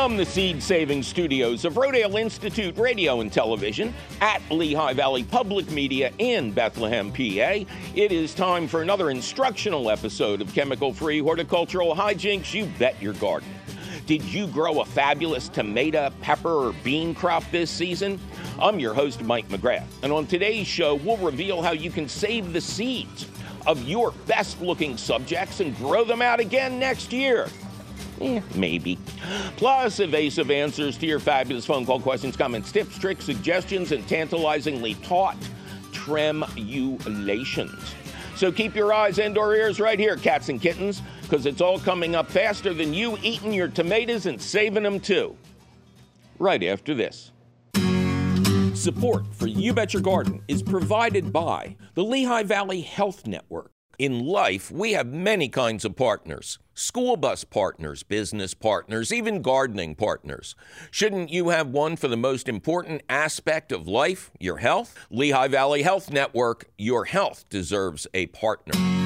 From the seed saving studios of Rodale Institute Radio and Television at Lehigh Valley Public Media in Bethlehem, PA, it is time for another instructional episode of chemical free horticultural hijinks you bet your garden. Did you grow a fabulous tomato, pepper, or bean crop this season? I'm your host, Mike McGrath, and on today's show, we'll reveal how you can save the seeds of your best looking subjects and grow them out again next year. Eh, maybe. Plus, evasive answers to your fabulous phone call questions, comments, tips, tricks, suggestions, and tantalizingly taut tremulations. So keep your eyes and or ears right here, cats and kittens, because it's all coming up faster than you eating your tomatoes and saving them too. Right after this. Support for You Bet Your Garden is provided by the Lehigh Valley Health Network. In life, we have many kinds of partners school bus partners, business partners, even gardening partners. Shouldn't you have one for the most important aspect of life, your health? Lehigh Valley Health Network, your health deserves a partner.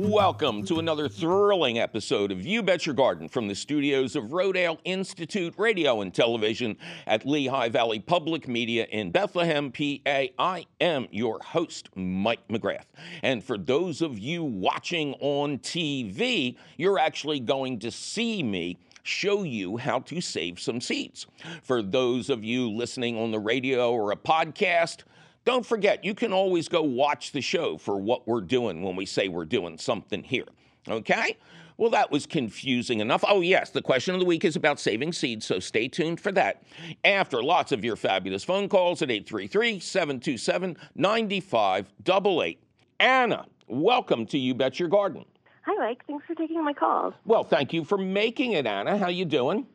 Welcome to another thrilling episode of You Bet Your Garden from the studios of Rodale Institute Radio and Television at Lehigh Valley Public Media in Bethlehem, PA. I am your host, Mike McGrath. And for those of you watching on TV, you're actually going to see me show you how to save some seeds. For those of you listening on the radio or a podcast, don't forget, you can always go watch the show for what we're doing when we say we're doing something here. Okay? Well, that was confusing enough. Oh, yes, the question of the week is about saving seeds, so stay tuned for that. After lots of your fabulous phone calls at 833 727 9588. Anna, welcome to You Bet Your Garden. Hi, Mike. Thanks for taking my call. Well, thank you for making it, Anna. How you doing?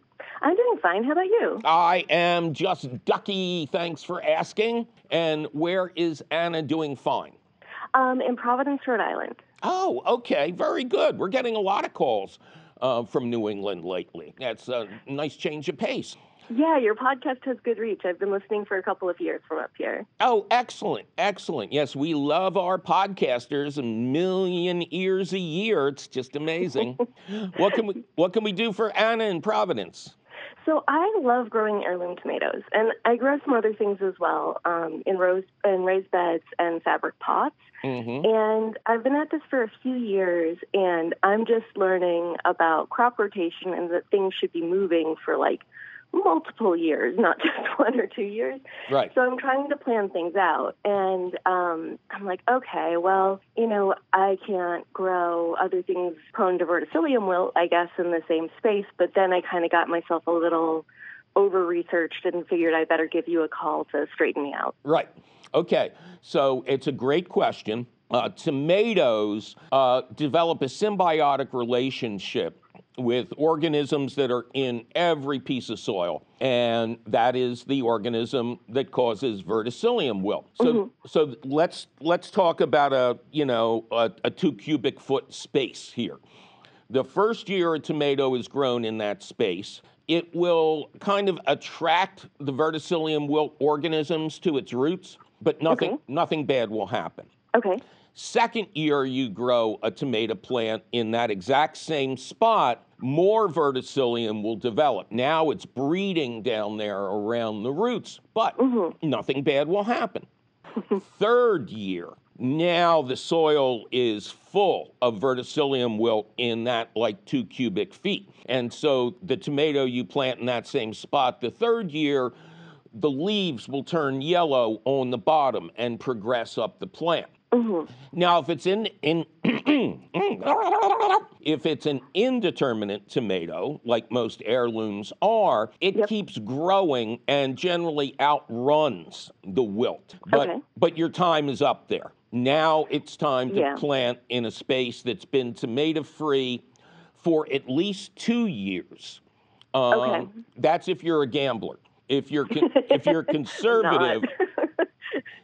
I'm doing fine. How about you? I am just ducky. Thanks for asking. And where is Anna doing fine? Um, in Providence, Rhode Island. Oh, okay. Very good. We're getting a lot of calls uh, from New England lately. That's a nice change of pace. Yeah, your podcast has good reach. I've been listening for a couple of years from up here. Oh, excellent. Excellent. Yes, we love our podcasters, a million ears a year. It's just amazing. what can we what can we do for Anna in Providence? So I love growing heirloom tomatoes, and I grow some other things as well um, in rose in raised beds and fabric pots. Mm-hmm. And I've been at this for a few years, and I'm just learning about crop rotation and that things should be moving for like multiple years, not just one or two years. Right. So I'm trying to plan things out. And um, I'm like, okay, well, you know, I can't grow other things prone to verticillium wilt, I guess, in the same space. But then I kind of got myself a little over researched and figured I better give you a call to straighten me out. Right. Okay. So it's a great question. Uh, tomatoes uh, develop a symbiotic relationship with organisms that are in every piece of soil, and that is the organism that causes verticillium wilt. So, mm-hmm. so let's let's talk about a you know a, a two cubic foot space here. The first year a tomato is grown in that space, it will kind of attract the verticillium wilt organisms to its roots, but nothing okay. nothing bad will happen. Okay. Second year you grow a tomato plant in that exact same spot, more verticillium will develop. Now it's breeding down there around the roots, but mm-hmm. nothing bad will happen. Third year, now the soil is full of verticillium wilt in that like two cubic feet. And so the tomato you plant in that same spot, the third year, the leaves will turn yellow on the bottom and progress up the plant. Mm-hmm. Now, if it's in in if it's an indeterminate tomato, like most heirlooms are, it yep. keeps growing and generally outruns the wilt. But okay. but your time is up there. Now it's time to yeah. plant in a space that's been tomato free for at least two years. Um, okay. That's if you're a gambler. If you're con- if you're conservative,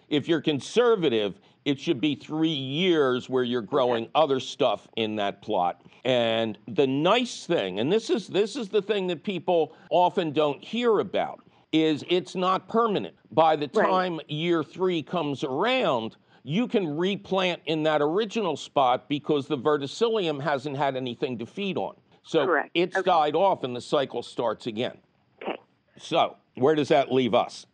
if you're conservative, it should be three years where you're growing okay. other stuff in that plot. And the nice thing, and this is this is the thing that people often don't hear about, is it's not permanent. By the time right. year three comes around, you can replant in that original spot because the verticillium hasn't had anything to feed on. So Correct. it's Okay. died off and the cycle starts again. Okay. So where does that leave us?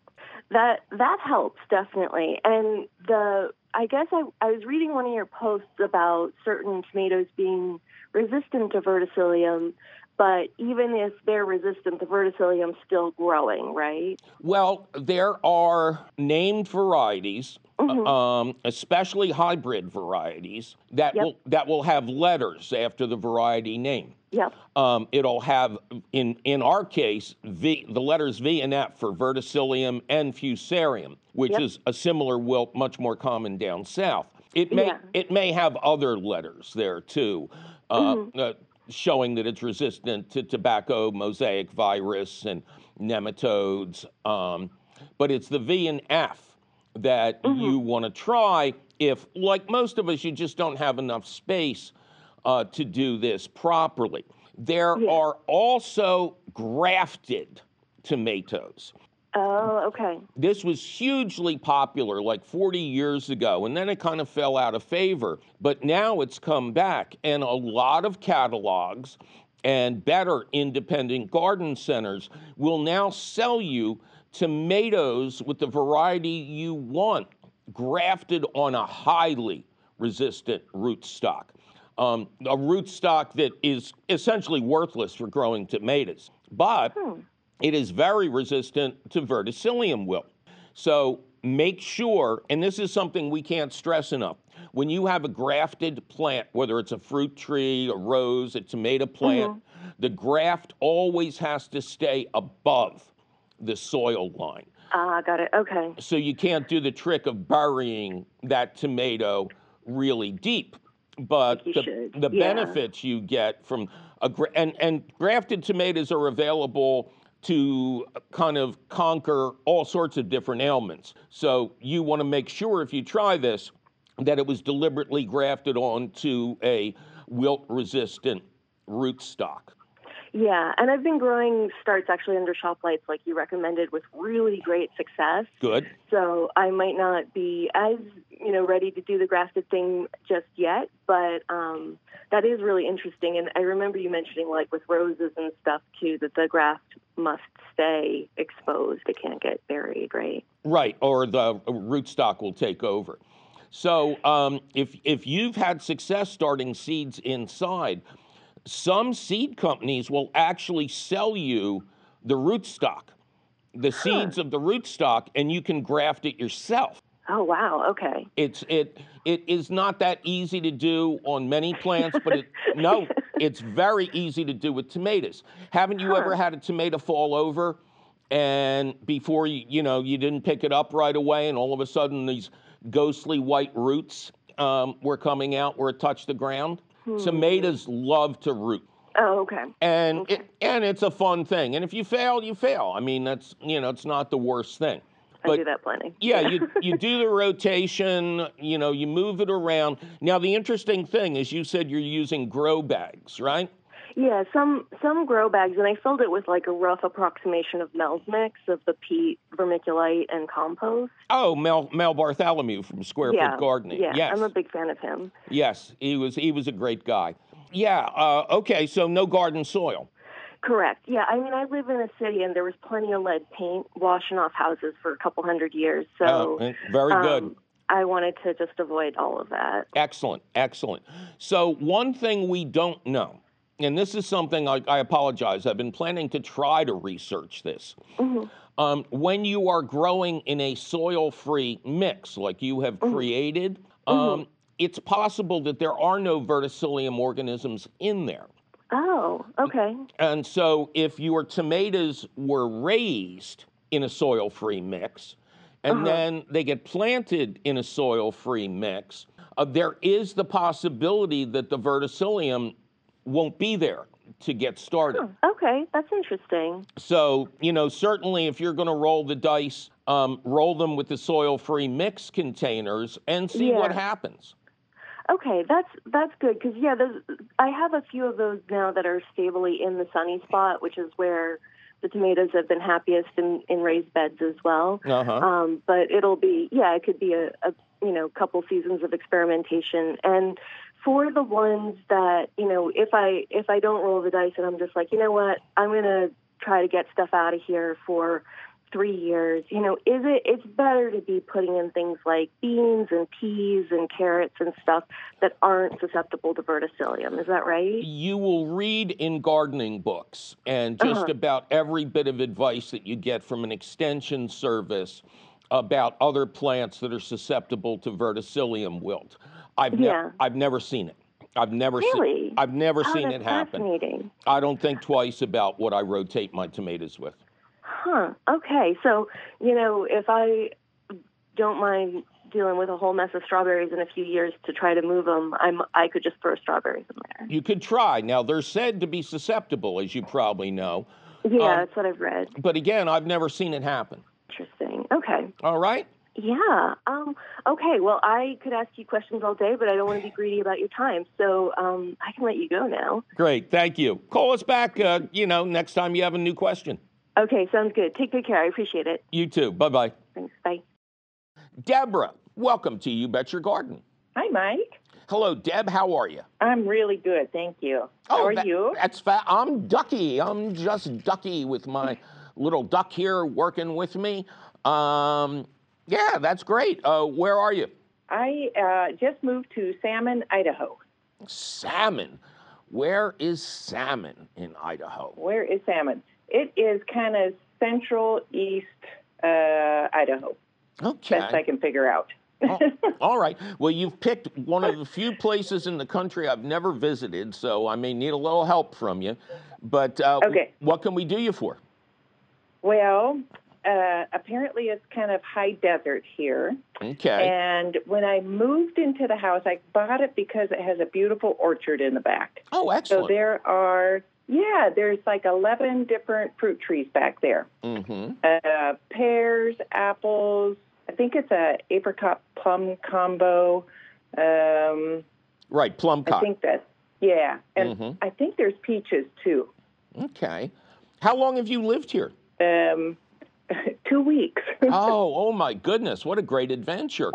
That that helps definitely. And the I guess I, I was reading one of your posts about certain tomatoes being resistant to verticillium, but even if they're resistant, the verticillium's still growing, right? Well, there are named varieties, Mhm. um, especially hybrid varieties, that Yep. will that will have letters after the variety name. Yep. Um, it'll have in in our case V the letters V and F for verticillium and fusarium, which Yep. is a similar wilt, much more common down south. It may Yeah. it may have other letters there too, uh, Mm-hmm. uh, showing that it's resistant to tobacco mosaic virus and nematodes. Um, but it's the V and F that Mm-hmm. you want to try if, like most of us, you just don't have enough space uh, to do this properly. There Yeah. are also grafted tomatoes. Oh, okay. This was hugely popular like 40 years ago, and then it kind of fell out of favor. But now it's come back, and a lot of catalogs and better independent garden centers will now sell you tomatoes with the variety you want, grafted on a highly resistant rootstock. Um, a rootstock that is essentially worthless for growing tomatoes. But it is very resistant to verticillium wilt. So make sure, and this is something we can't stress enough, when you have a grafted plant, whether it's a fruit tree, a rose, a tomato plant, the graft always has to stay above the soil line. Ah, got it. Okay. So you can't do the trick of burying that tomato really deep. But the, should, the yeah. benefits you get from a gra- and and grafted tomatoes are available to kind of conquer all sorts of different ailments. So you want to make sure if you try this that it was deliberately grafted onto a wilt resistant rootstock. Yeah, and I've been growing starts actually under shop lights like you recommended with really great success. Good. So I might not be as you know ready to do the grafted thing just yet, but um, that is really interesting. And I remember you mentioning like with roses and stuff too that the graft must stay exposed; it can't get buried, right? Right, or the rootstock will take over. So um, if if you've had success starting seeds inside, some seed companies will actually sell you the rootstock, the seeds of the rootstock, and you can graft it yourself. Oh wow, okay. It's it it is not that easy to do on many plants, but it, no, it's very easy to do with tomatoes. Haven't you ever had a tomato fall over, and before you you know you didn't pick it up right away, and all of a sudden these ghostly white roots um, were coming out where it touched the ground? Hmm. Tomatoes love to root Oh okay. and it, and it's a fun thing. And if you fail, you fail. I mean, that's you know, it's not the worst thing. I do that plenty. yeah, you you do the rotation. You know, you move it around. Now, the interesting thing is, you said you're using grow bags, right? Yeah, some some grow bags, and I filled it with like a rough approximation of Mel's mix of the peat, vermiculite, and compost. Oh, Mel Mel Bartholomew from Square yeah, Foot Gardening. yeah, yes, I'm a big fan of him. yes, he was he was a great guy. Yeah. Uh, okay, so no garden soil. Correct. Yeah, I mean, I live in a city, and there was plenty of lead paint washing off houses for a couple hundred years. So Uh, very good. um, I wanted to just avoid all of that. Excellent, excellent. So, one thing we don't know, and this is something I, I apologize, I've been planning to try to research this. Um, when you are growing in a soil free mix like you have created, um, it's possible that there are no verticillium organisms in there. Oh, okay. And so, if your tomatoes were raised in a soil free mix and then they get planted in a soil free mix, uh, there is the possibility that the verticillium won't be there to get started. Okay, that's interesting. So, you know, certainly if you're going to roll the dice, um, roll them with the soil free mix containers and see what happens. Okay, that's that's good because yeah, I have a few of those now that are stably in the sunny spot, which is where the tomatoes have been happiest in, in raised beds as well. Uh huh. Um, but it'll be yeah, it could be a, a you know couple seasons of experimentation. And for the ones that you know, if I if I don't roll the dice and I'm just like, you know what, I'm gonna try to get stuff out of here for three years. You know, is it? It's better to be putting in things like beans and peas and carrots and stuff that aren't susceptible to verticillium. Is that right? You will read in gardening books, and just uh-huh. about every bit of advice that you get from an extension service about other plants that are susceptible to verticillium wilt. I've yeah. never I've never seen it. I've never really? seen I've never oh, seen it happen. I don't think twice about what I rotate my tomatoes with. Huh. Okay. So, you know, if I don't mind dealing with a whole mess of strawberries in a few years to try to move them, I'm I could just throw strawberries in there. You could try. Now they're said to be susceptible, as you probably know. Yeah, um, that's what I've read. But again, I've never seen it happen. Interesting. Okay. All right. Yeah. Um, okay. Well, I could ask you questions all day, but I don't want to be greedy about your time, so um, I can let you go now. Great. Thank you. Call us back. Uh, you know, next time you have a new question. Okay. Sounds good. Take good care. I appreciate it. You too. Bye bye. Thanks. Bye. Deborah, welcome to You Bet Your Garden. Hi, Mike. Hello, Deb. How are you? I'm really good, thank you. How oh, are that, you? That's fat. I'm ducky. I'm just ducky with my little duck here working with me. Um, yeah, that's great. Uh, where are you? I uh, just moved to Salmon, Idaho. Salmon. Where is Salmon in Idaho? Where is Salmon? It is kind of central east uh, Idaho. Okay. Best I can figure out. oh, all right. Well, you've picked one of the few places in the country I've never visited, so I may need a little help from you. But uh, okay. what can we do you for? Well, uh, apparently it's kind of high desert here. Okay. And when I moved into the house, I bought it because it has a beautiful orchard in the back. Oh, excellent. So there are, yeah, there's like 11 different fruit trees back there. Mm-hmm. Uh, pears, apples. I think it's a apricot plum combo. Um, right, plum I think that, yeah. And mm-hmm. I think there's peaches too. Okay. How long have you lived here? Um, two weeks. oh, oh my goodness! What a great adventure.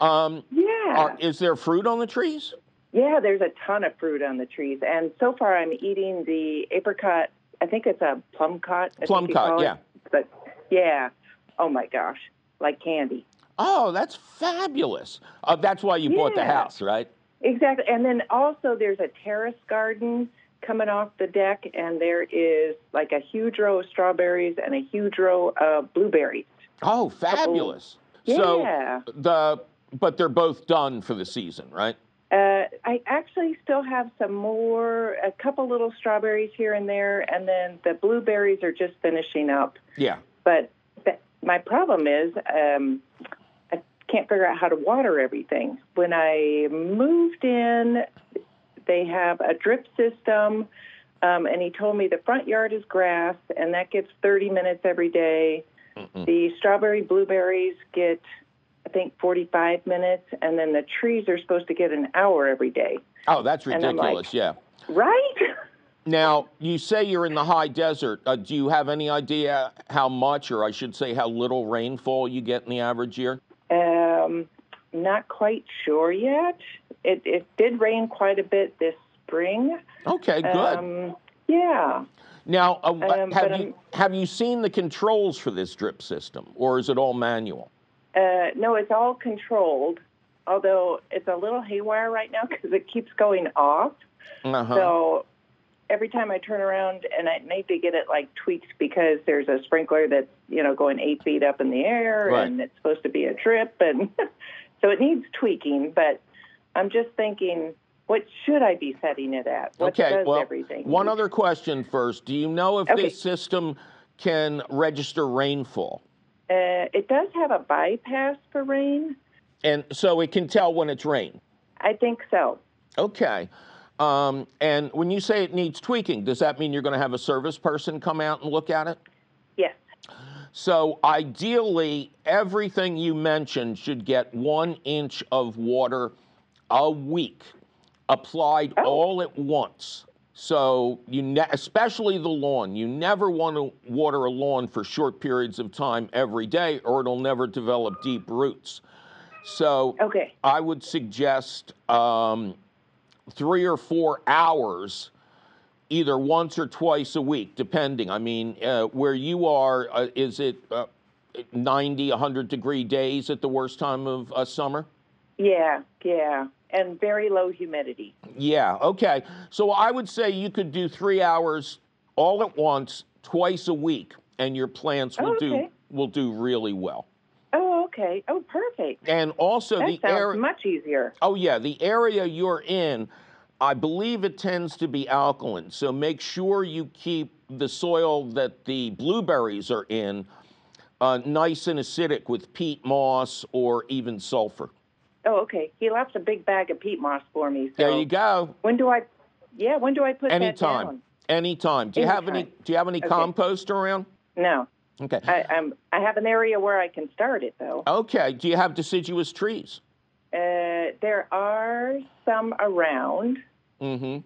Um, yeah. Are, is there fruit on the trees? Yeah, there's a ton of fruit on the trees, and so far I'm eating the apricot. I think it's a plum cot. Plum cot, yeah. But yeah, oh my gosh, like candy. Oh, that's fabulous. Uh, that's why you yeah. bought the house, right? Exactly, and then also there's a terrace garden coming off the deck, and there is like a huge row of strawberries and a huge row of blueberries. Oh, fabulous! Yeah. So the but they're both done for the season, right? Uh, I actually still have some more, a couple little strawberries here and there, and then the blueberries are just finishing up. Yeah. But th- my problem is um, I can't figure out how to water everything. When I moved in, they have a drip system, um, and he told me the front yard is grass, and that gets 30 minutes every day. Mm-mm. The strawberry blueberries get, I think, 45 minutes, and then the trees are supposed to get an hour every day. Oh, that's ridiculous! Like, yeah. Right. Now, you say you're in the high desert. Uh, do you have any idea how much, or I should say, how little rainfall you get in the average year? Um, not quite sure yet. It, it did rain quite a bit this spring. Okay, good. Um, yeah. Now, uh, um, have you have you seen the controls for this drip system, or is it all manual? Uh, no, it's all controlled. Although it's a little haywire right now because it keeps going off. Uh-huh. So every time I turn around and I need to get it like tweaked because there's a sprinkler that's you know going eight feet up in the air right. and it's supposed to be a drip and so it needs tweaking. But I'm just thinking, what should I be setting it at? What okay, well, everything one other question first. Do you know if okay. this system can register rainfall? Uh, it does have a bypass for rain. And so it can tell when it's rain? I think so. Okay. Um, and when you say it needs tweaking, does that mean you're going to have a service person come out and look at it? So ideally, everything you mentioned should get one inch of water a week applied oh. all at once. So you, ne- especially the lawn, you never want to water a lawn for short periods of time every day, or it'll never develop deep roots. So okay. I would suggest um, three or four hours either once or twice a week, depending. I mean, uh, where you are, uh, is it uh, 90, 100 degree days at the worst time of uh, summer? Yeah, yeah. And very low humidity. Yeah, okay. So I would say you could do three hours all at once, twice a week, and your plants will Oh, okay. do will do really well. Oh, okay. Oh, perfect. And also That the area. much easier. Oh, yeah, the area you're in, I believe it tends to be alkaline. So make sure you keep the soil that the blueberries are in uh, nice and acidic with peat moss or even sulfur. Oh, okay. He left a big bag of peat moss for me. So There you go. When do I? Yeah, when do I put that Anytime. down? Anytime. Do you have any? Do you have any Okay. compost around? No, Okay. I, I'm. I have an area where I can start it though. Okay. Do you have deciduous trees? Uh, there are some around. Mm-hmm.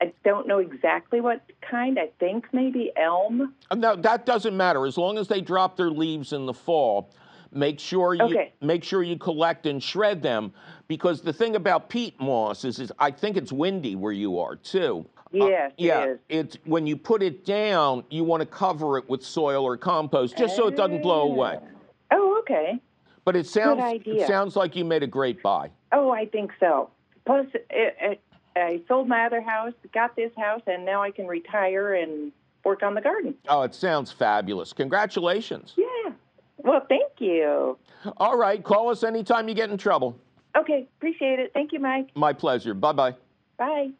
I don't know exactly what kind. I think maybe elm. No, that doesn't matter. As long as they drop their leaves in the fall, make sure you Okay. make sure you collect and shred them. Because the thing about peat moss is, is I think it's windy where you are too. Uh, Yes, it yeah, is. it's when you put it down, you want to cover it with soil or compost, just so it doesn't blow away. Oh, okay. But it sounds it sounds like you made a great buy. Oh, I think so. Plus, it, it, I sold my other house, got this house, and now I can retire and work on the garden. Oh, it sounds fabulous. Congratulations. Yeah. Well, thank you. All right, call us anytime you get in trouble. Okay, appreciate it. Thank you, Mike. My pleasure. Bye bye.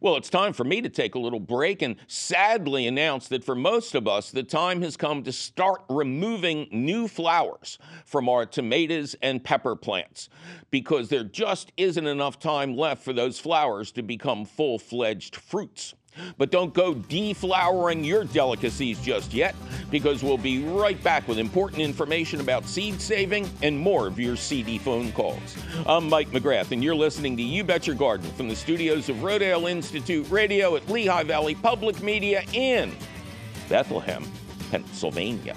Well, it's time for me to take a little break and sadly announce that for most of us, the time has come to start removing new flowers from our tomatoes and pepper plants because there just isn't enough time left for those flowers to become full fledged fruits. But don't go deflowering your delicacies just yet because we'll be right back with important information about seed saving and more of your seedy phone calls. I'm Mike McGrath, and you're listening to You Bet Your Garden from the studios of Rodale Institute Radio at Lehigh Valley Public Media in Bethlehem, Pennsylvania.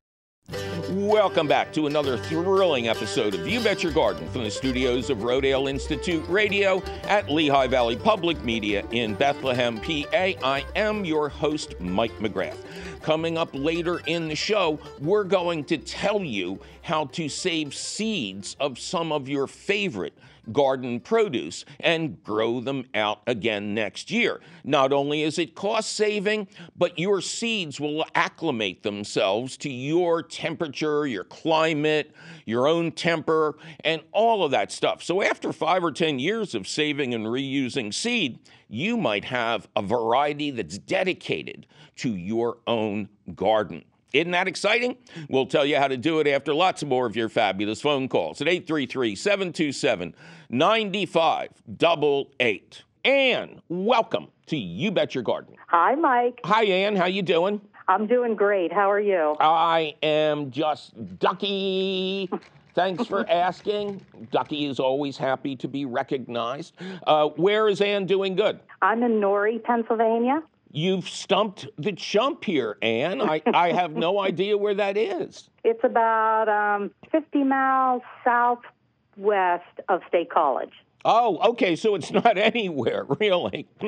Welcome back to another thrilling episode of You Bet Your Garden from the studios of Rodale Institute Radio at Lehigh Valley Public Media in Bethlehem, PA. I am your host, Mike McGrath. Coming up later in the show, we're going to tell you how to save seeds of some of your favorite garden produce and grow them out again next year. Not only is it cost saving, but your seeds will acclimate themselves to your temperature, your climate, your own temper, and all of that stuff. So after five or 10 years of saving and reusing seed, you might have a variety that's dedicated to your own garden. Isn't that exciting? We'll tell you how to do it after lots more of your fabulous phone calls at 833 727 9588. Ann, welcome to You Bet Your Garden. Hi, Mike. Hi, Ann. How you doing? I'm doing great. How are you? I am just Ducky. Thanks for asking. Ducky is always happy to be recognized. Uh, where is Ann doing good? I'm in Norrie, Pennsylvania. You've stumped the chump here, Ann. I, I have no idea where that is. It's about um, 50 miles southwest of State College. Oh, okay. So it's not anywhere, really.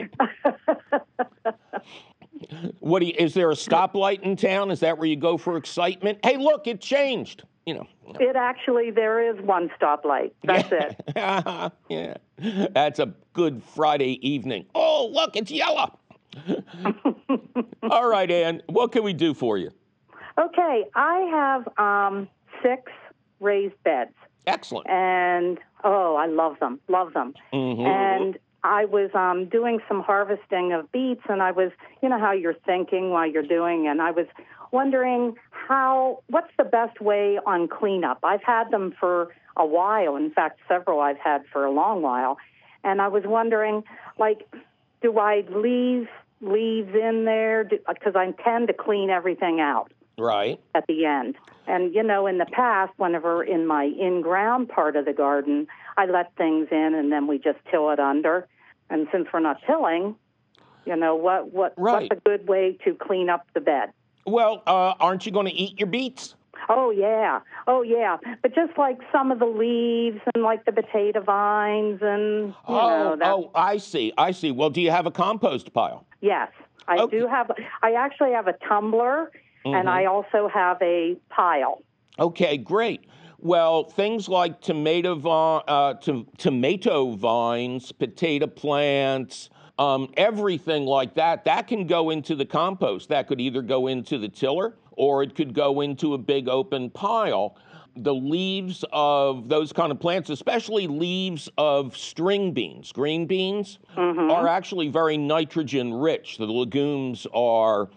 what do you, is there a stoplight in town? Is that where you go for excitement? Hey, look, it changed. You know. It actually, there is one stoplight. That's it. yeah. That's a good Friday evening. Oh, look, it's yellow. All right, Ann, what can we do for you? Okay, I have um, six raised beds, Excellent. and oh, I love them, love them. Mhm. And I was um, doing some harvesting of beets, and I was, you know, how you're thinking while you're doing, and I was wondering how what's the best way on cleanup? I've had them for a while. In fact, several I've had for a long while, and I was wondering, like, do I leave leaves in there because I tend to clean everything out right at the end. And you know, in the past, whenever in my in-ground part of the garden, I let things in and then we just till it under. And since we're not tilling, you know, what what right. what's a good way to clean up the bed? Well, uh, aren't you going to eat your beets? Oh yeah, oh yeah. But just like some of the leaves and like the potato vines and you oh, know. That... Oh, I see, I see. Well, do you have a compost pile? Yes, I okay. do have. I actually have a tumbler, mm-hmm. and I also have a pile. Okay, great. Well, things like tomato uh, to, tomato vines, potato plants, um, everything like that, that can go into the compost. That could either go into the tiller or it could go into a big open pile. The leaves of those kind of plants, especially leaves of string beans, green beans, mm-hmm. are actually very nitrogen rich. The legumes are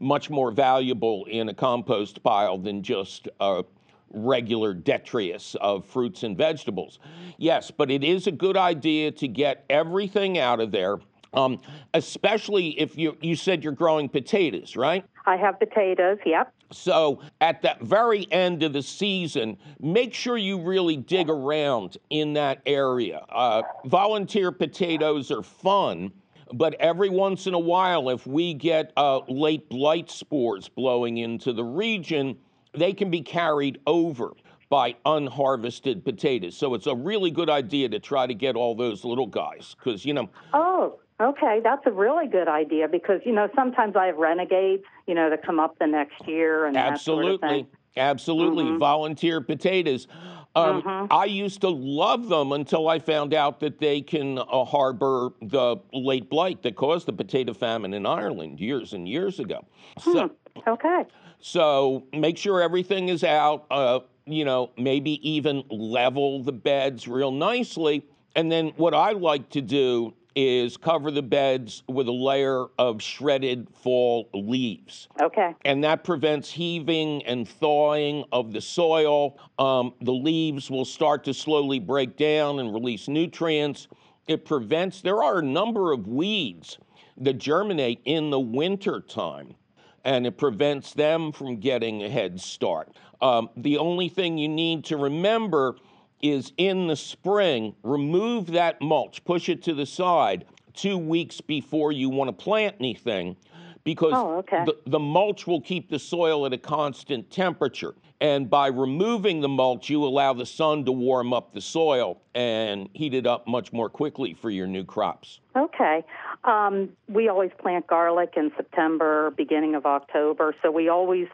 much more valuable in a compost pile than just a regular detritus of fruits and vegetables. Yes, but it is a good idea to get everything out of there um, especially if you you said you're growing potatoes, right? I have potatoes. Yep. So at that very end of the season, make sure you really dig around in that area. Uh, volunteer potatoes are fun. But every once in a while, if we get uh, late blight spores blowing into the region, they can be carried over by unharvested potatoes. So it's a really good idea to try to get all those little guys because, you know. Oh, Okay, that's a really good idea because you know sometimes I have renegades, you know, that come up the next year and absolutely, sort of absolutely mm-hmm. volunteer potatoes. Um, mm-hmm. I used to love them until I found out that they can uh, harbor the late blight that caused the potato famine in Ireland years and years ago. So, hmm. Okay. So make sure everything is out. Uh, you know, maybe even level the beds real nicely. And then what I like to do is cover the beds with a layer of shredded fall leaves. Okay. And that prevents heaving and thawing of the soil. Um, the leaves will start to slowly break down and release nutrients. It prevents, there are a number of weeds that germinate in the winter time. And it prevents them from getting a head start. Um, the only thing you need to remember is in the spring, remove that mulch, push it to the side two weeks before you want to plant anything because oh, okay. the, the mulch will keep the soil at a constant temperature. And by removing the mulch, you allow the sun to warm up the soil and heat it up much more quickly for your new crops. Okay. Um, we always plant garlic in September, beginning of October. So we always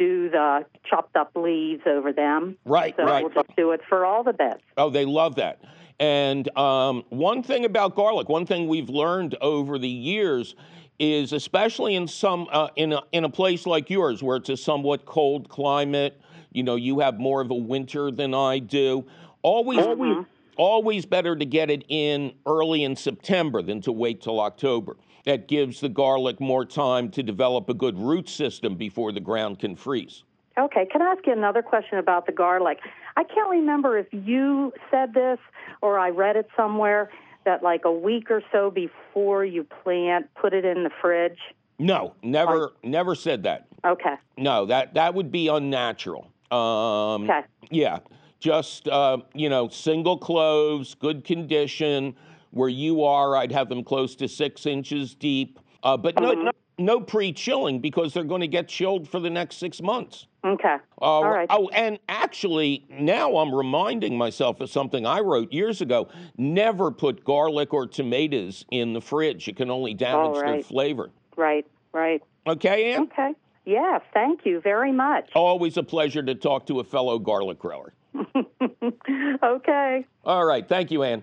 do the chopped up leaves over them. Right, so right. We'll just do it for all the beds. Oh, they love that. And um, one thing about garlic, one thing we've learned over the years is, especially in some uh, in a, in a place like yours, where it's a somewhat cold climate, you know, you have more of a winter than I do. Always, mm-hmm. Always better to get it in early in September than to wait till October that gives the garlic more time to develop a good root system before the ground can freeze. Okay, can I ask you another question about the garlic? I can't remember if you said this or I read it somewhere that like a week or so before you plant, put it in the fridge. No, never, never said that. Okay. No, that that would be unnatural. Um, okay. Yeah, just uh, you know, single cloves, good condition where you are, I'd have them close to six inches deep, uh, but no, no, no pre-chilling because they're going to get chilled for the next six months. Okay. Uh, All right. Oh, and actually, now I'm reminding myself of something I wrote years ago. Never put garlic or tomatoes in the fridge. It can only damage right. their flavor. Right, right. Okay, Ann? Okay. Yes, thank you very much. Always a pleasure to talk to a fellow garlic grower. okay. All right. Thank you, Ann.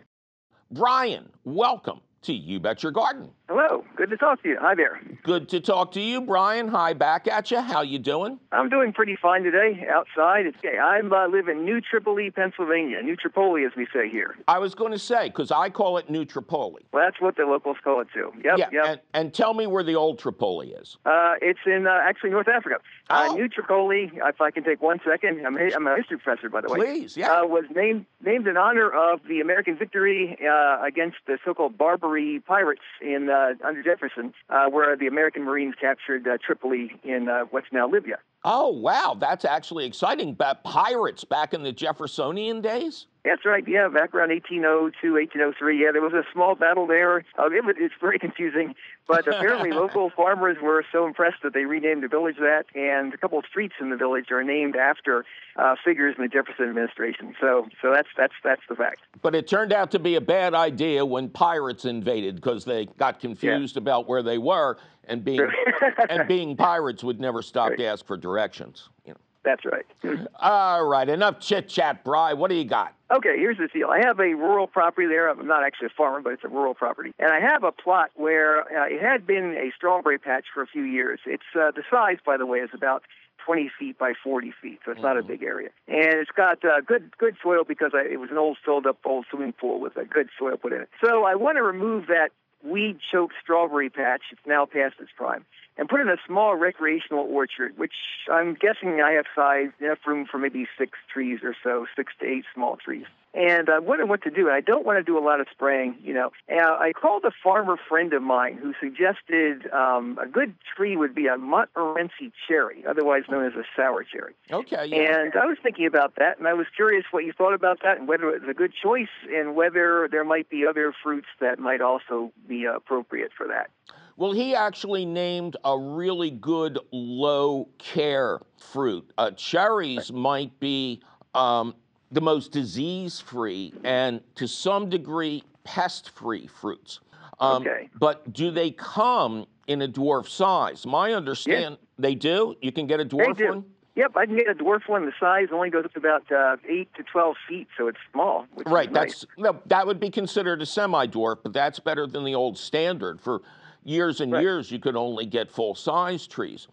Brian, welcome to You Bet Your Garden. Hello, good to talk to you. Hi there. Good to talk to you, Brian. Hi back at you. How you doing? I'm doing pretty fine today outside. It's okay. I uh, live in New Tripoli, Pennsylvania. New Tripoli, as we say here. I was going to say because I call it New Tripoli. Well, that's what the locals call it too. Yep. Yeah. Yep. And, and tell me where the old Tripoli is. Uh, it's in uh, actually North Africa. Uh, Oh. New Tripoli, if I can take one second, I'm, a- I'm a history professor, by the way. Please, yeah. Uh, was named named in honor of the American victory uh, against the so-called Barbary pirates in uh, under Jefferson, uh, where the American Marines captured uh, Tripoli in uh, what's now Libya. Oh, wow. That's actually exciting. But pirates back in the Jeffersonian days? That's right. Yeah, back around 1802, 1803. Yeah, there was a small battle there. Uh, it it's very confusing, but apparently local farmers were so impressed that they renamed the village that, and a couple of streets in the village are named after uh, figures in the Jefferson administration. So, so that's that's that's the fact. But it turned out to be a bad idea when pirates invaded because they got confused about where they were, and being and being pirates would never stop to ask for directions. You know. That's right. All right, enough chit chat, Bry. What do you got? Okay, here's the deal. I have a rural property there. I'm not actually a farmer, but it's a rural property. And I have a plot where uh, it had been a strawberry patch for a few years. It's uh, the size, by the way, is about 20 feet by 40 feet, so it's not a big area. And it's got uh, good good soil because I, it was an old filled up old swimming pool with a good soil put in it. So I want to remove that weed choked strawberry patch. It's now past its prime. And put in a small recreational orchard, which I'm guessing I have size enough room for maybe six trees or so, six to eight small trees. And I'm wondering what to do. And I don't want to do a lot of spraying, you know. And I called a farmer friend of mine who suggested um, a good tree would be a Montmorency cherry, otherwise known as a sour cherry. Okay, yeah. And I was thinking about that, and I was curious what you thought about that, and whether it was a good choice, and whether there might be other fruits that might also be appropriate for that. Well, he actually named a really good low care fruit. Uh, cherries might be um, the most disease free and to some degree pest free fruits. Um, Okay. But do they come in a dwarf size? My understand they do. You can get a dwarf one. Yep, I can get a dwarf one. The size only goes up to about uh, eight to twelve feet, so it's small. Right. Is nice. No, that would be considered a semi-dwarf, but that's better than the old standard. For years and Right. years, you could only get full-size trees.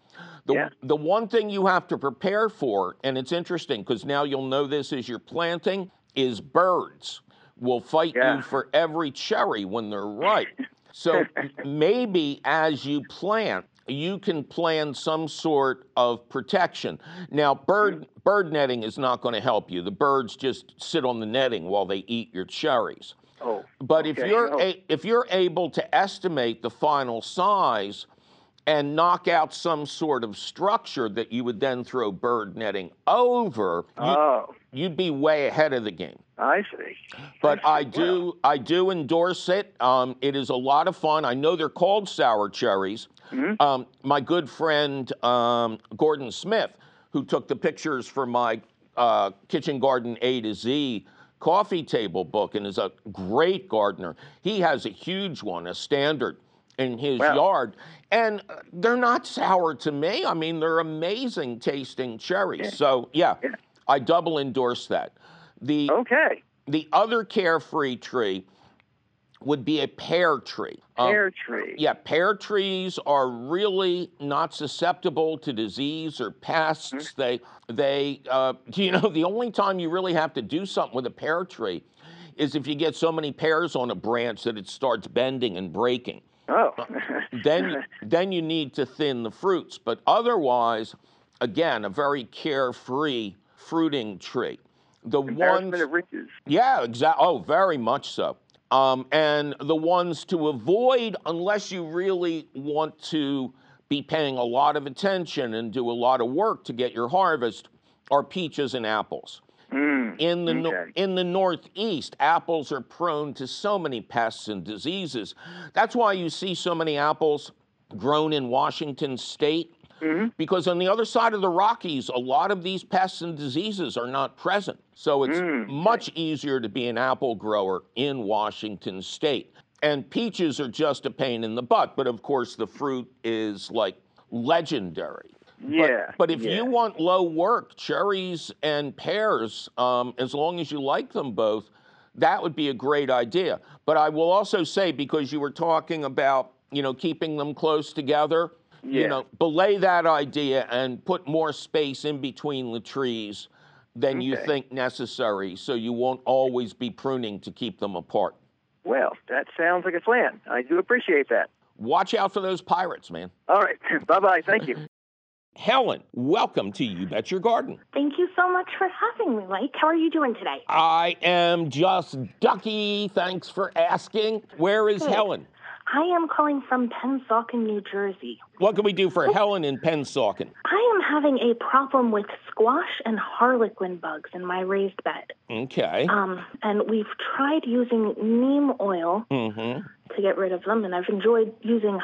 The Yeah. the one thing you have to prepare for, and it's interesting because now you'll know this as you're planting, is birds will fight Yeah. you for every cherry when they're ripe. So maybe as you plant, you can plan some sort of protection. Now, bird hmm. bird netting is not going to help you. The birds just sit on the netting while they eat your cherries. Oh, But if you're oh. a, if you're able to estimate the final size and knock out some sort of structure that you would then throw bird netting over, you, oh, you'd be way ahead of the game. I see. But I I see. do I do endorse it. Um, it is a lot of fun. I know they're called sour cherries. Mm-hmm. Um, my good friend um, Gordon Smith, who took the pictures for my uh, Kitchen Garden A to Z coffee table book and is a great gardener. He has a huge one, a standard in his Wow. yard. And uh, they're not sour to me. I mean, they're amazing tasting cherries. So, yeah, Yeah. I double endorse that. The Okay, the other carefree tree would be a pear tree. Um, pear tree. yeah, pear trees are really not susceptible to disease or pests. Mm-hmm. They, they, uh, you know, the only time you really have to do something with a pear tree is if you get so many pears on a branch that it starts bending and breaking. Oh, Then, then you need to thin the fruits. But otherwise, again, a very carefree fruiting tree. The ones, embarrassment of riches. yeah, exactly. Oh, very much so. Um, and the ones to avoid, unless you really want to be paying a lot of attention and do a lot of work to get your harvest, are peaches and apples. Mm, In the no- in the Northeast, apples are prone to so many pests and diseases. That's why you see so many apples grown in Washington State. Mm-hmm. Because on the other side of the Rockies, a lot of these pests and diseases are not present. So it's Mm, much easier to be an apple grower in Washington State. And peaches are just a pain in the butt, but of course the fruit is like legendary. But- Yeah. But, if yeah. you want low work, cherries and pears, um, as long as you like them both, that would be a great idea. But I will also say, because you were talking about, you know, keeping them close together, you know, belay that idea and put more space in between the trees than you think necessary, so you won't always be pruning to keep them apart. Well, that sounds like a plan. I do appreciate that. Watch out for those pirates, man. All right. bye bye. Thank you. Helen, welcome to You Bet Your Garden. Thank you so much for having me, Mike. How are you doing today? I am just ducky. Thanks for asking. Where is Good. Helen? I am calling from Pennsauken, New Jersey. What can we do for Helen in Pennsauken? I am having a problem with squash and harlequin bugs in my raised bed. Okay. Um, and we've tried using neem oil Mm-hmm. to get rid of them, and I've enjoyed using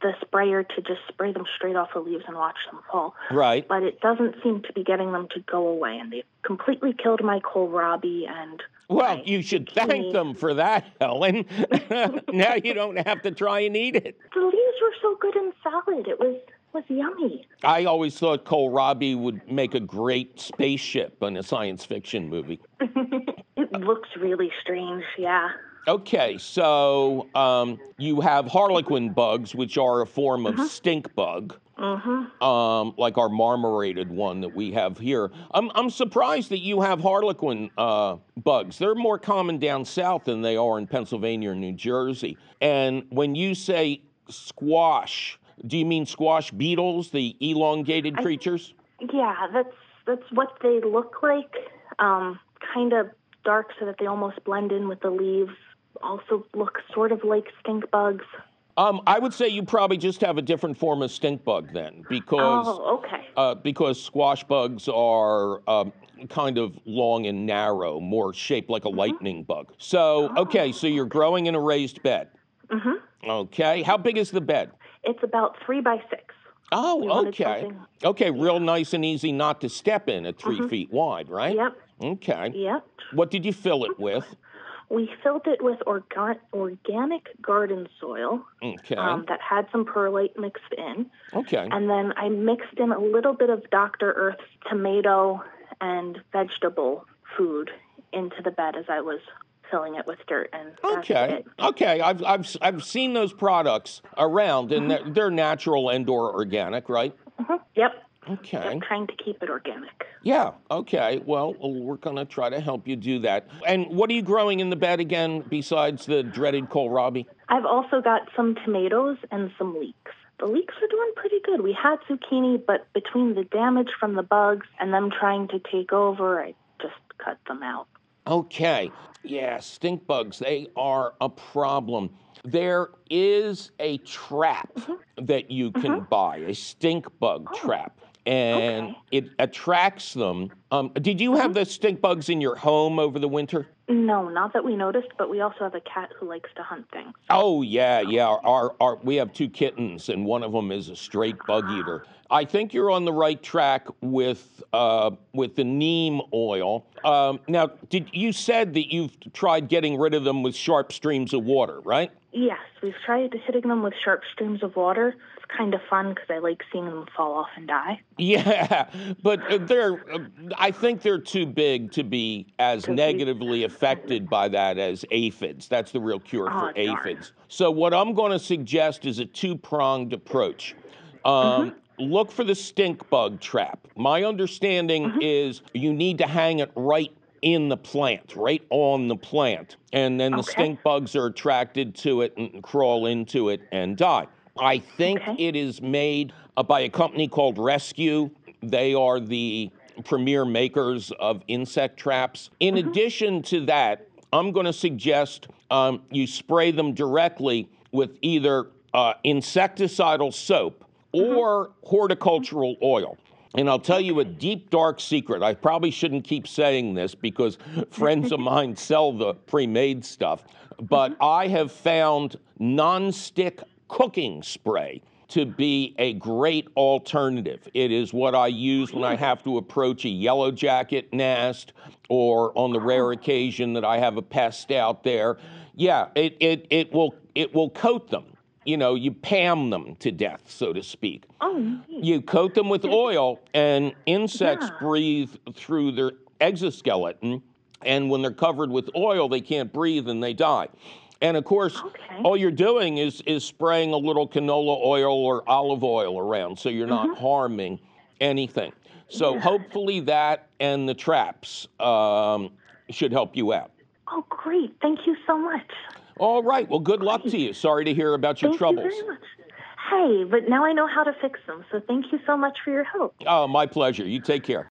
the sprayer to just spray them straight off the leaves and watch them fall. Right. But it doesn't seem to be getting them to go away, and they've completely killed my kohlrabi and Well, my you should thank zucchini. them for that, Helen. now you don't have to try and eat it. The leaves were so good in salad. It was was yummy. I always thought kohlrabi would make a great spaceship in a science fiction movie. It looks really strange, yeah. Okay, so um, you have harlequin bugs, which are a form of stink bug, Mm-hmm. um, like our marmorated one that we have here. I'm, I'm surprised that you have harlequin uh, bugs. They're more common down south than they are in Pennsylvania or New Jersey. And when you say squash, do you mean squash beetles, the elongated I- creatures? Yeah, that's that's what they look like. Um, kind of dark so that they almost blend in with the leaves. Also look sort of like stink bugs. Um, I would say you probably just have a different form of stink bug then, because Oh, okay. uh, because squash bugs are um, kind of long and narrow, more shaped like a lightning bug. So, okay, so you're growing in a raised bed. Mm-hmm. Okay, how big is the bed? It's about three by six. Oh, okay. Okay, real nice and easy not to step in at 3 feet wide, right? Yep. Okay. Yep. What did you fill it with? We filled it with orga- organic garden soil Okay. um, that had some perlite mixed in. okay. And then I mixed in a little bit of Dr. Earth's tomato and vegetable food into the bed as I was filling it with dirt. And Okay. Okay. I've I've I've seen those products around, and they're, they're natural and/or organic, right? Mhm. Yep. Okay. I'm trying to keep it organic. Yeah. Okay. Well, we're gonna try to help you do that. And what are you growing in the bed again, besides the dreaded kohlrabi? I've also got some tomatoes and some leeks. The leeks are doing pretty good. We had zucchini, but between the damage from the bugs and them trying to take over, I just cut them out. Okay. Yeah, stink bugs, they are a problem. There is a trap mm-hmm. that you can mm-hmm. buy, a stink bug oh. trap. And okay. it attracts them. Um, did you have the stink bugs in your home over the winter? No, not that we noticed, but we also have a cat who likes to hunt things. Oh yeah, yeah. Our, our we have two kittens, and one of them is a straight bug eater. I think you're on the right track with uh, with the neem oil. Um, now, did you said that you've tried getting rid of them with sharp streams of water, right? Yes, we've tried hitting them with sharp streams of water. Kind of fun because I like seeing them fall off and die. Yeah, but they're. I think they're too big to be as To be- negatively affected by that as aphids. That's the real cure for Oh, darn. aphids. So what I'm going to suggest is a two-pronged approach. Um, Look for the stink bug trap. My understanding is you need to hang it right in the plant, right on the plant, and then the stink bugs are attracted to it and crawl into it and die. I think Okay. it is made uh, by a company called Rescue. They are the premier makers of insect traps. In addition to that, I'm going to suggest um, you spray them directly with either uh, insecticidal soap or horticultural oil. And I'll tell you a deep, dark secret. I probably shouldn't keep saying this because friends of mine sell the pre made stuff, but I have found non-stick cooking spray to be a great alternative. It is what I use when I mm. have to approach a yellow jacket nest or on the rare occasion that I have a pest out there. Yeah, it, it, it will it will coat them. You know, you pam them to death, so to speak. Oh. You coat them with oil, and insects Yeah. breathe through their exoskeleton. And when they're covered with oil, they can't breathe and they die. And of course, Okay. all you're doing is is spraying a little canola oil or olive oil around, so you're not harming anything. So hopefully that and the traps um, should help you out. Oh, great. Thank you so much. All right. Well, good luck to you. Sorry to hear about your Thank troubles. you very much. Hey, but now I know how to fix them. So thank you so much for your help. Oh, my pleasure. You take care.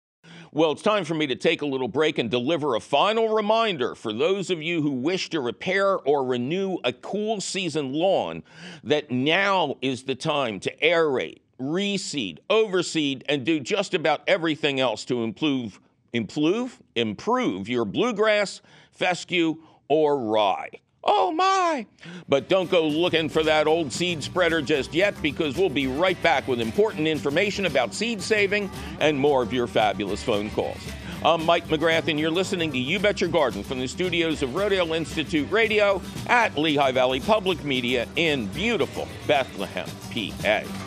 Well, it's time for me to take a little break and deliver a final reminder for those of you who wish to repair or renew a cool season lawn that now is the time to aerate, reseed, overseed, and do just about everything else to improve, improve, improve your bluegrass, fescue, or rye. Oh my! But don't go looking for that old seed spreader just yet because we'll be right back with important information about seed saving and more of your fabulous phone calls. I'm Mike McGrath, and you're listening to You Bet Your Garden from the studios of Rodale Institute Radio at Lehigh Valley Public Media in beautiful Bethlehem, PA.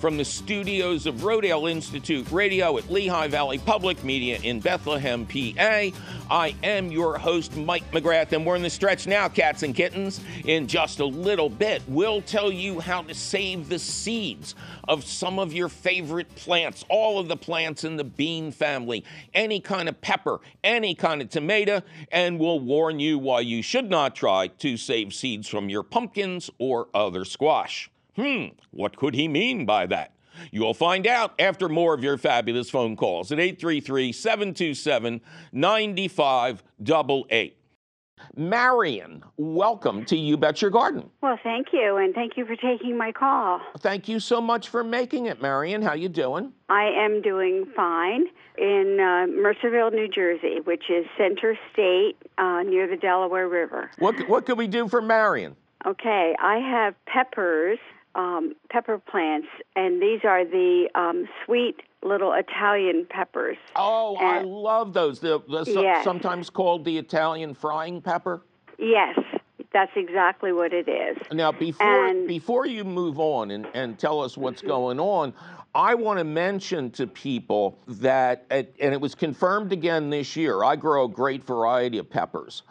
from the studios of Rodale Institute Radio at Lehigh Valley Public Media in Bethlehem, PA. I am your host, Mike McGrath, and we're in the stretch now, cats and kittens. In just a little bit, we'll tell you how to save the seeds of some of your favorite plants, all of the plants in the bean family, any kind of pepper, any kind of tomato, and we'll warn you why you should not try to save seeds from your pumpkins or other squash. Hmm, what could he mean by that? You'll find out after more of your fabulous phone calls at 833 727 9588. Marion, welcome to You Bet Your Garden. Well, thank you, and thank you for taking my call. Thank you so much for making it, Marion. How you doing? I am doing fine in uh, Mercerville, New Jersey, which is center state uh, near the Delaware River. What what could we do for Marion? Okay, I have peppers um, pepper plants, and these are the um, sweet little Italian peppers. Oh, and, I love those. The, the yes. sometimes called the Italian frying pepper. Yes, that's exactly what it is. Now, before And- before you move on and, and tell us what's going on, I want to mention to people that, and it was confirmed again this year. I grow a great variety of peppers.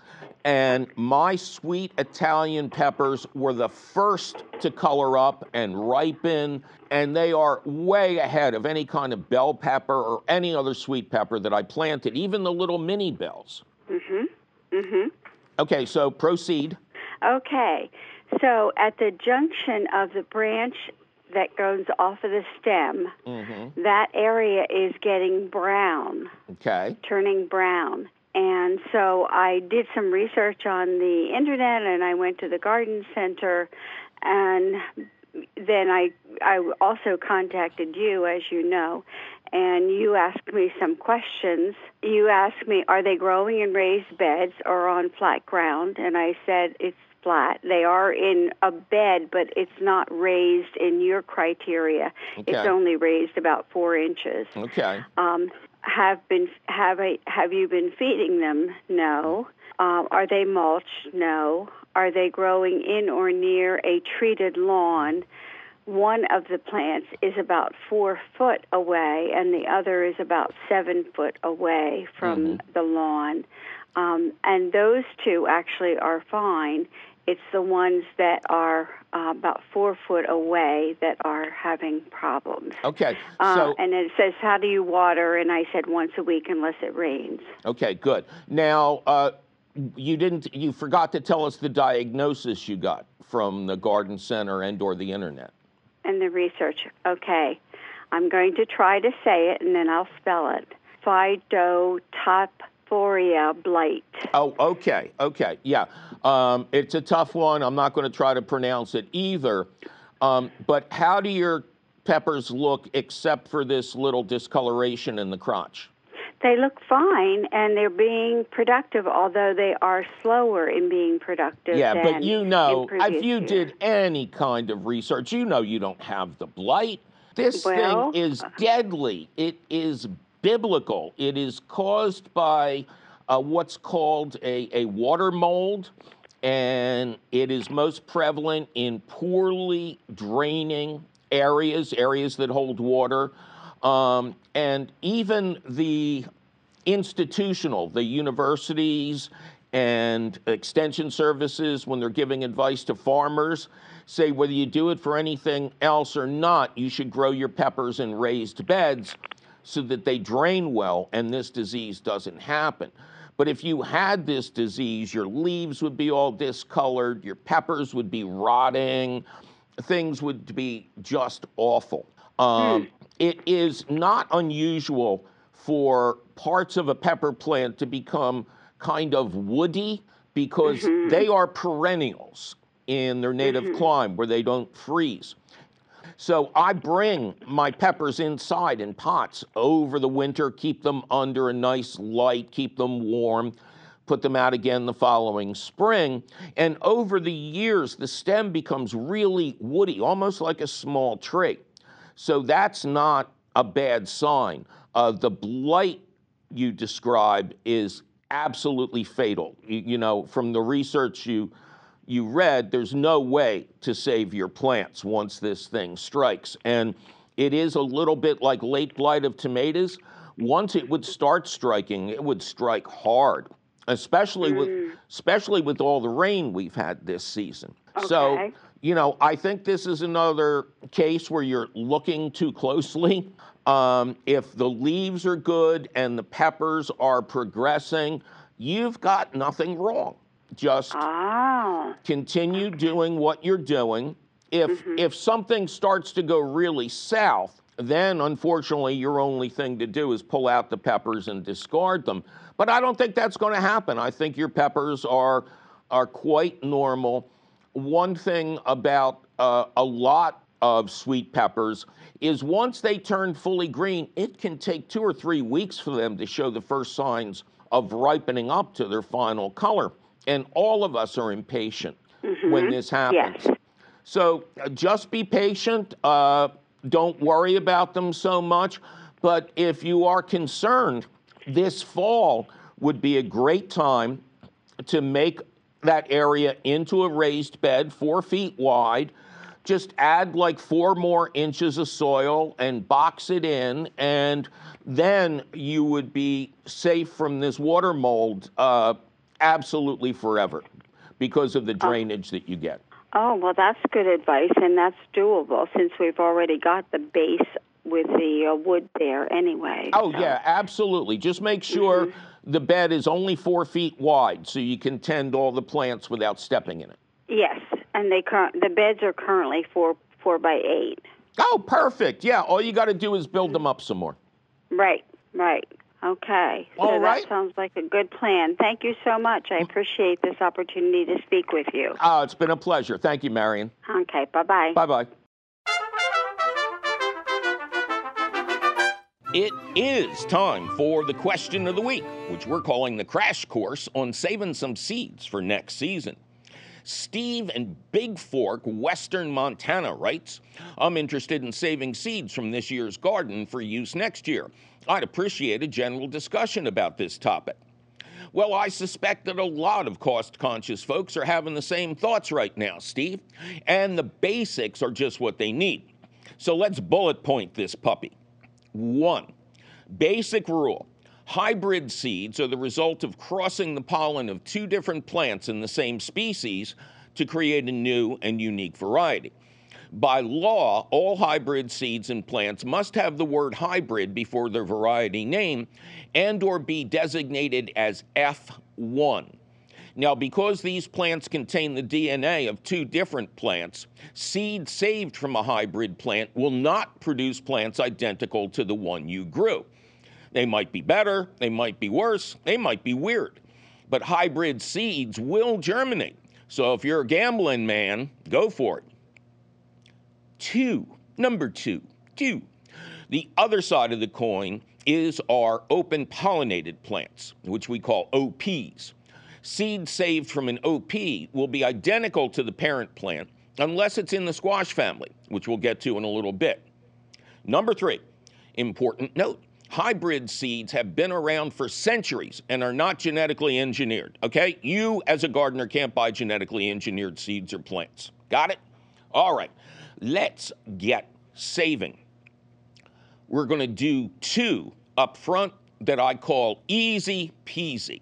And my sweet Italian peppers were the first to color up and ripen, and they are way ahead of any kind of bell pepper or any other sweet pepper that I planted, even the little mini bells. Mhm. Mhm. Okay, so proceed. Okay, so at the junction of the branch that goes off of the stem, hmm that area is getting brown. Okay. turning brown. And so I did some research on the internet and I went to the garden center and then I I also contacted you as you know and you asked me some questions. You asked me are they growing in raised beds or on flat ground and I said it's flat. They are in a bed but it's not raised in your criteria. It's only raised about 4 inches Okay. um, have been have a have you been feeding them? No. Um, are they mulched? No. Are they growing in or near a treated lawn? One of the plants is about four foot away, and the other is about seven foot away from the lawn. Um, and those two actually are fine. It's the ones that are uh, about four foot away that are having problems. Okay. Uh, so and it says, "How do you water?" And I said, "Once a week, unless it rains." Okay, good. Now, uh, you didn't. You forgot to tell us the diagnosis you got from the garden center and/or the internet. And the research. Okay, I'm going to try to say it, and then I'll spell it. Phytotophoria blight. Oh, okay, okay, yeah. Um, it's a tough one. I'm not going to try to pronounce it either. Um, but how do your peppers look, except for this little discoloration in the crotch? They look fine, and they're being productive, although they are slower in being productive. Yeah, but you know, if you years. did any kind of research, you know you don't have the blight. This Well, thing is deadly. It is biblical. It is caused by uh, what's called a, a water mold, and it is most prevalent in poorly draining areas, areas that hold water. Um, and even the institutional, the universities and extension services, when they're giving advice to farmers, say whether you do it for anything else or not, you should grow your peppers in raised beds so that they drain well and this disease doesn't happen. But if you had this disease, your leaves would be all discolored, your peppers would be rotting, things would be just awful. Um, hmm. It is not unusual for parts of a pepper plant to become kind of woody because mm-hmm. they are perennials in their native mm-hmm. climate where they don't freeze. So I bring my peppers inside in pots over the winter, keep them under a nice light, keep them warm, put them out again the following spring. And over the years, the stem becomes really woody, almost like a small tree. So that's not a bad sign. Uh, the blight you describe is absolutely fatal. You, you, know, from the research you you read, there's no way to save your plants once this thing strikes. And it is a little bit like late blight of tomatoes. Once it would start striking, it would strike hard, especially mm. with especially with all the rain we've had this season. Okay. So, you know, I think this is another case where you're looking too closely. Um, if the leaves are good and the peppers are progressing, you've got nothing wrong. Just oh. continue doing what you're doing. If mm-hmm. if something starts to go really south, then unfortunately your only thing to do is pull out the peppers and discard them. But I don't think that's going to happen. I think your peppers are are quite normal. One thing about uh, a lot of sweet peppers is once they turn fully green, it can take two or three weeks for them to show the first signs of ripening up to their final color. And all of us are impatient mm-hmm. when this happens. Yes. So uh, just be patient. Uh, don't worry about them so much. But if you are concerned, this fall would be a great time to make that area into a raised bed, four feet wide just add like four more inches of soil and box it in, and then you would be safe from this water mold uh, absolutely forever because of the oh. drainage that you get. Oh, well, that's good advice, and that's doable since we've already got the base with the uh, wood there anyway. Oh, so. yeah, absolutely. Just make sure mm-hmm. the bed is only four feet wide so you can tend all the plants without stepping in it. Yes, and they cur- the beds are currently four four by eight. Oh, perfect. Yeah, all you got to do is build them up some more. Right, right. Okay. So all right. that sounds like a good plan. Thank you so much. I appreciate this opportunity to speak with you. Oh, it's been a pleasure. Thank you, Marion. Okay, bye bye. Bye bye. It is time for the question of the week, which we're calling the crash course on saving some seeds for next season. Steve in Bigfork, Western Montana writes I'm interested in saving seeds from this year's garden for use next year. I'd appreciate a general discussion about this topic. Well, I suspect that a lot of cost conscious folks are having the same thoughts right now, Steve, and the basics are just what they need. So let's bullet point this puppy. One, basic rule Hybrid seeds are the result of crossing the pollen of two different plants in the same species to create a new and unique variety. By law, all hybrid seeds and plants must have the word hybrid before their variety name and or be designated as F1. Now, because these plants contain the DNA of two different plants, seed saved from a hybrid plant will not produce plants identical to the one you grew. They might be better, they might be worse, they might be weird. But hybrid seeds will germinate. So if you're a gambling man, go for it. Two, number two, two. The other side of the coin is our open pollinated plants, which we call OPs. Seed saved from an OP will be identical to the parent plant unless it's in the squash family, which we'll get to in a little bit. Number three, important note hybrid seeds have been around for centuries and are not genetically engineered. Okay? You, as a gardener, can't buy genetically engineered seeds or plants. Got it? All right. Let's get saving. We're going to do two up front that I call easy peasy.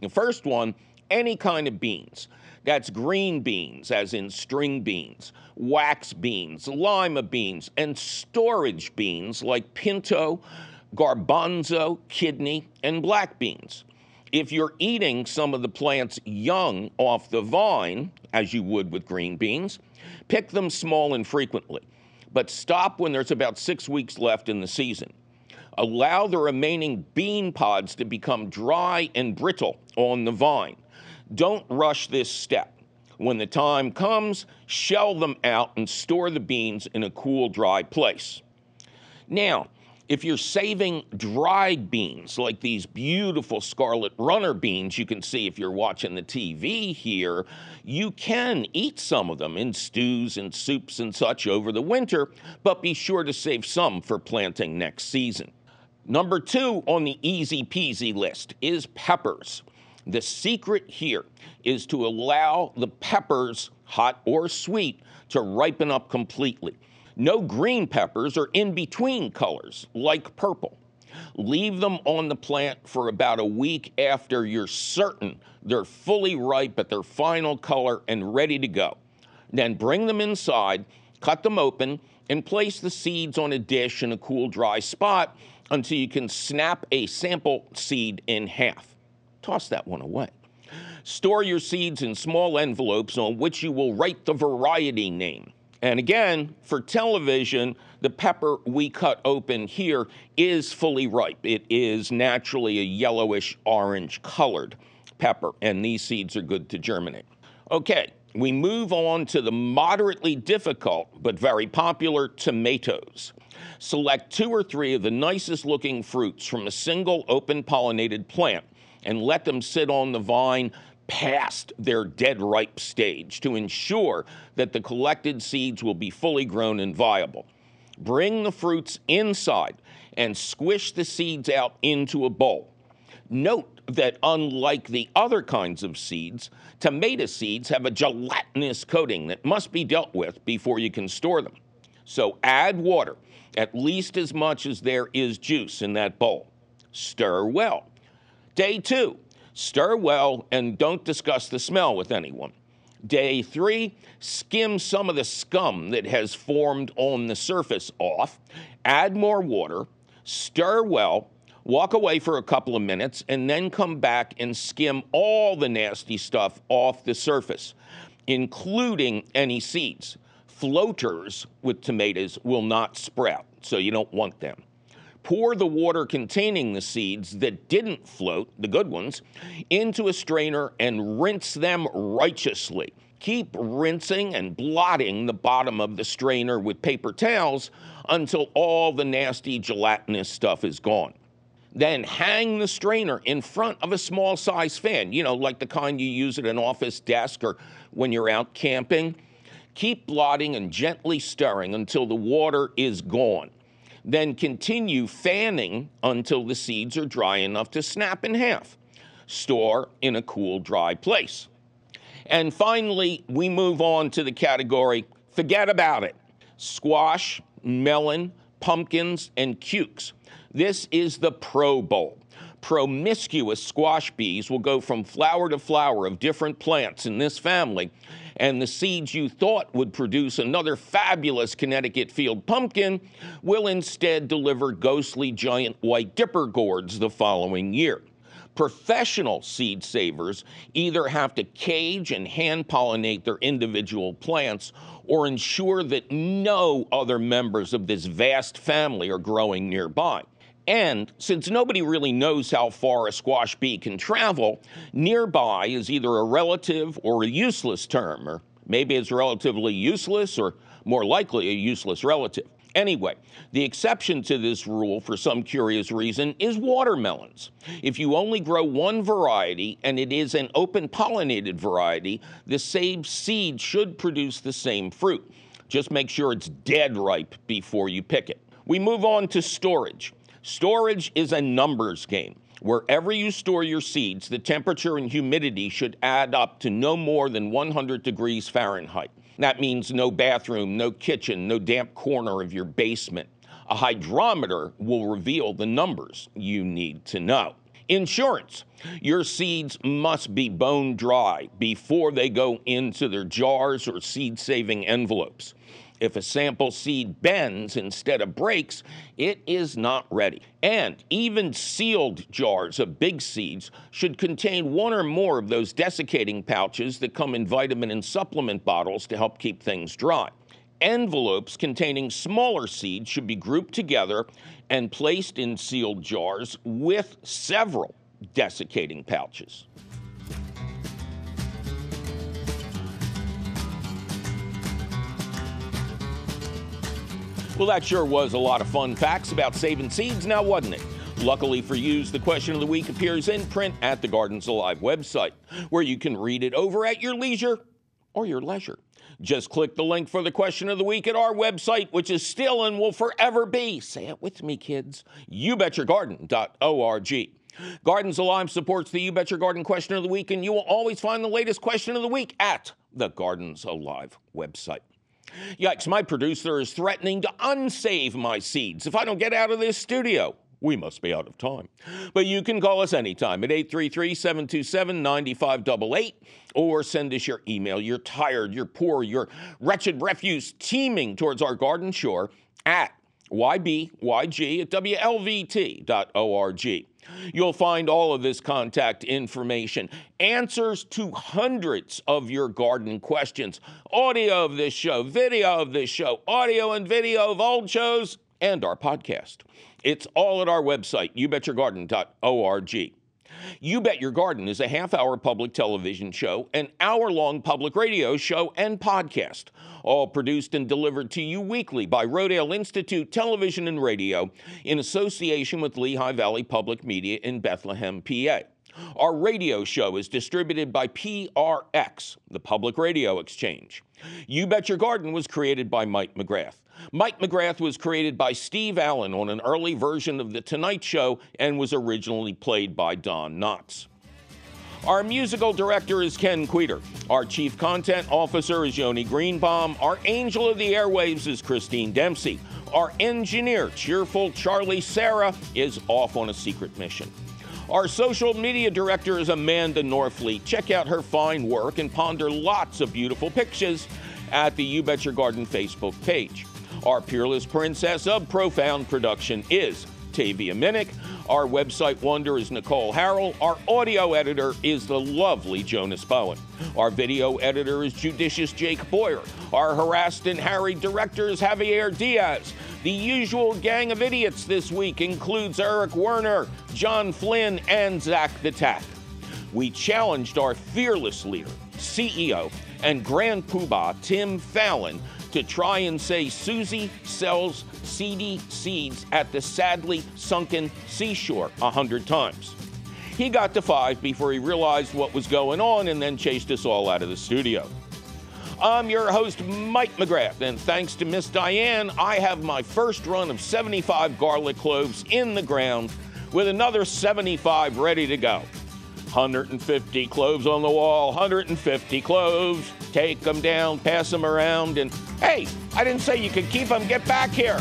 The first one, any kind of beans. That's green beans, as in string beans, wax beans, lima beans, and storage beans like pinto, garbanzo, kidney, and black beans. If you're eating some of the plants young off the vine, as you would with green beans, pick them small and frequently, but stop when there's about six weeks left in the season. Allow the remaining bean pods to become dry and brittle on the vine. Don't rush this step. When the time comes, shell them out and store the beans in a cool, dry place. Now, if you're saving dried beans, like these beautiful scarlet runner beans you can see if you're watching the TV here, you can eat some of them in stews and soups and such over the winter, but be sure to save some for planting next season. Number two on the easy peasy list is peppers. The secret here is to allow the peppers, hot or sweet, to ripen up completely. No green peppers are in between colors, like purple. Leave them on the plant for about a week after you're certain they're fully ripe at their final color and ready to go. Then bring them inside, cut them open, and place the seeds on a dish in a cool, dry spot until you can snap a sample seed in half. Toss that one away. Store your seeds in small envelopes on which you will write the variety name. And again, for television, the pepper we cut open here is fully ripe. It is naturally a yellowish orange colored pepper, and these seeds are good to germinate. Okay, we move on to the moderately difficult but very popular tomatoes. Select two or three of the nicest looking fruits from a single open pollinated plant and let them sit on the vine past their dead ripe stage to ensure that the collected seeds will be fully grown and viable. Bring the fruits inside and squish the seeds out into a bowl. Note that unlike the other kinds of seeds, tomato seeds have a gelatinous coating that must be dealt with before you can store them. So add water, at least as much as there is juice in that bowl. Stir well. Day two, stir well and don't discuss the smell with anyone. Day three, skim some of the scum that has formed on the surface off, add more water, stir well, walk away for a couple of minutes, and then come back and skim all the nasty stuff off the surface, including any seeds. Floaters with tomatoes will not sprout, so you don't want them. Pour the water containing the seeds that didn't float, the good ones, into a strainer and rinse them righteously. Keep rinsing and blotting the bottom of the strainer with paper towels until all the nasty gelatinous stuff is gone. Then hang the strainer in front of a small size fan, you know, like the kind you use at an office desk or when you're out camping. Keep blotting and gently stirring until the water is gone. Then continue fanning until the seeds are dry enough to snap in half. Store in a cool, dry place. And finally, we move on to the category forget about it squash, melon, pumpkins, and cukes. This is the Pro Bowl. Promiscuous squash bees will go from flower to flower of different plants in this family and the seeds you thought would produce another fabulous Connecticut field pumpkin will instead deliver ghostly giant white dipper gourds the following year. Professional seed savers either have to cage and hand pollinate their individual plants or ensure that no other members of this vast family are growing nearby. And since nobody really knows how far a squash bee can travel, nearby is either a relative or a useless term, or maybe it's relatively useless or more likely a useless relative. Anyway, the exception to this rule, for some curious reason, is watermelons. If you only grow one variety and it is an open pollinated variety, the same seed should produce the same fruit. Just make sure it's dead ripe before you pick it. We move on to storage. Storage is a numbers game. Wherever you store your seeds, the temperature and humidity should add up to no more than 100 degrees Fahrenheit. That means no bathroom, no kitchen, no damp corner of your basement. A hydrometer will reveal the numbers you need to know. Insurance. Your seeds must be bone dry before they go into their jars or seed saving envelopes. If a sample seed bends instead of breaks, it is not ready. And even sealed jars of big seeds should contain one or more of those desiccating pouches that come in vitamin and supplement bottles to help keep things dry. Envelopes containing smaller seeds should be grouped together and placed in sealed jars with several desiccating pouches. Well, that sure was a lot of fun facts about saving seeds now, wasn't it? Luckily for you, the question of the week appears in print at the Gardens Alive website, where you can read it over at your leisure or your leisure. Just click the link for the question of the week at our website, which is still and will forever be, say it with me, kids, youbetyourgarden.org. Gardens Alive supports the You Bet Your Garden question of the week, and you will always find the latest question of the week at the Gardens Alive website. Yikes, my producer is threatening to unsave my seeds if I don't get out of this studio. We must be out of time. But you can call us anytime at 833 727 9588 or send us your email. You're tired, you're poor, you're wretched refuse teeming towards our garden shore at ybyg at wlvt.org. You'll find all of this contact information, answers to hundreds of your garden questions, audio of this show, video of this show, audio and video of old shows, and our podcast. It's all at our website, youbetyourgarden.org. You Bet Your Garden is a half hour public television show, an hour long public radio show, and podcast, all produced and delivered to you weekly by Rodale Institute Television and Radio in association with Lehigh Valley Public Media in Bethlehem, PA. Our radio show is distributed by PRX, the Public Radio Exchange. You Bet Your Garden was created by Mike McGrath. Mike McGrath was created by Steve Allen on an early version of The Tonight Show and was originally played by Don Knotts. Our musical director is Ken Queter. Our chief content officer is Yoni Greenbaum. Our angel of the airwaves is Christine Dempsey. Our engineer, cheerful Charlie Sarah, is off on a secret mission. Our social media director is Amanda Norfleet. Check out her fine work and ponder lots of beautiful pictures at the You Bet Your Garden Facebook page. Our peerless princess of profound production is Tavia Minnick. Our website wonder is Nicole Harrell. Our audio editor is the lovely Jonas Bowen. Our video editor is judicious Jake Boyer. Our harassed and harried director is Javier Diaz. The usual gang of idiots this week includes Eric Werner, John Flynn, and Zach the Tack. We challenged our fearless leader, CEO, and Grand Poobah Tim Fallon to try and say Susie sells seedy seeds at the sadly sunken seashore a hundred times. He got to five before he realized what was going on and then chased us all out of the studio. I'm your host, Mike McGrath, and thanks to Miss Diane, I have my first run of 75 garlic cloves in the ground with another 75 ready to go. 150 cloves on the wall, 150 cloves. Take them down, pass them around, and hey, I didn't say you could keep them. Get back here.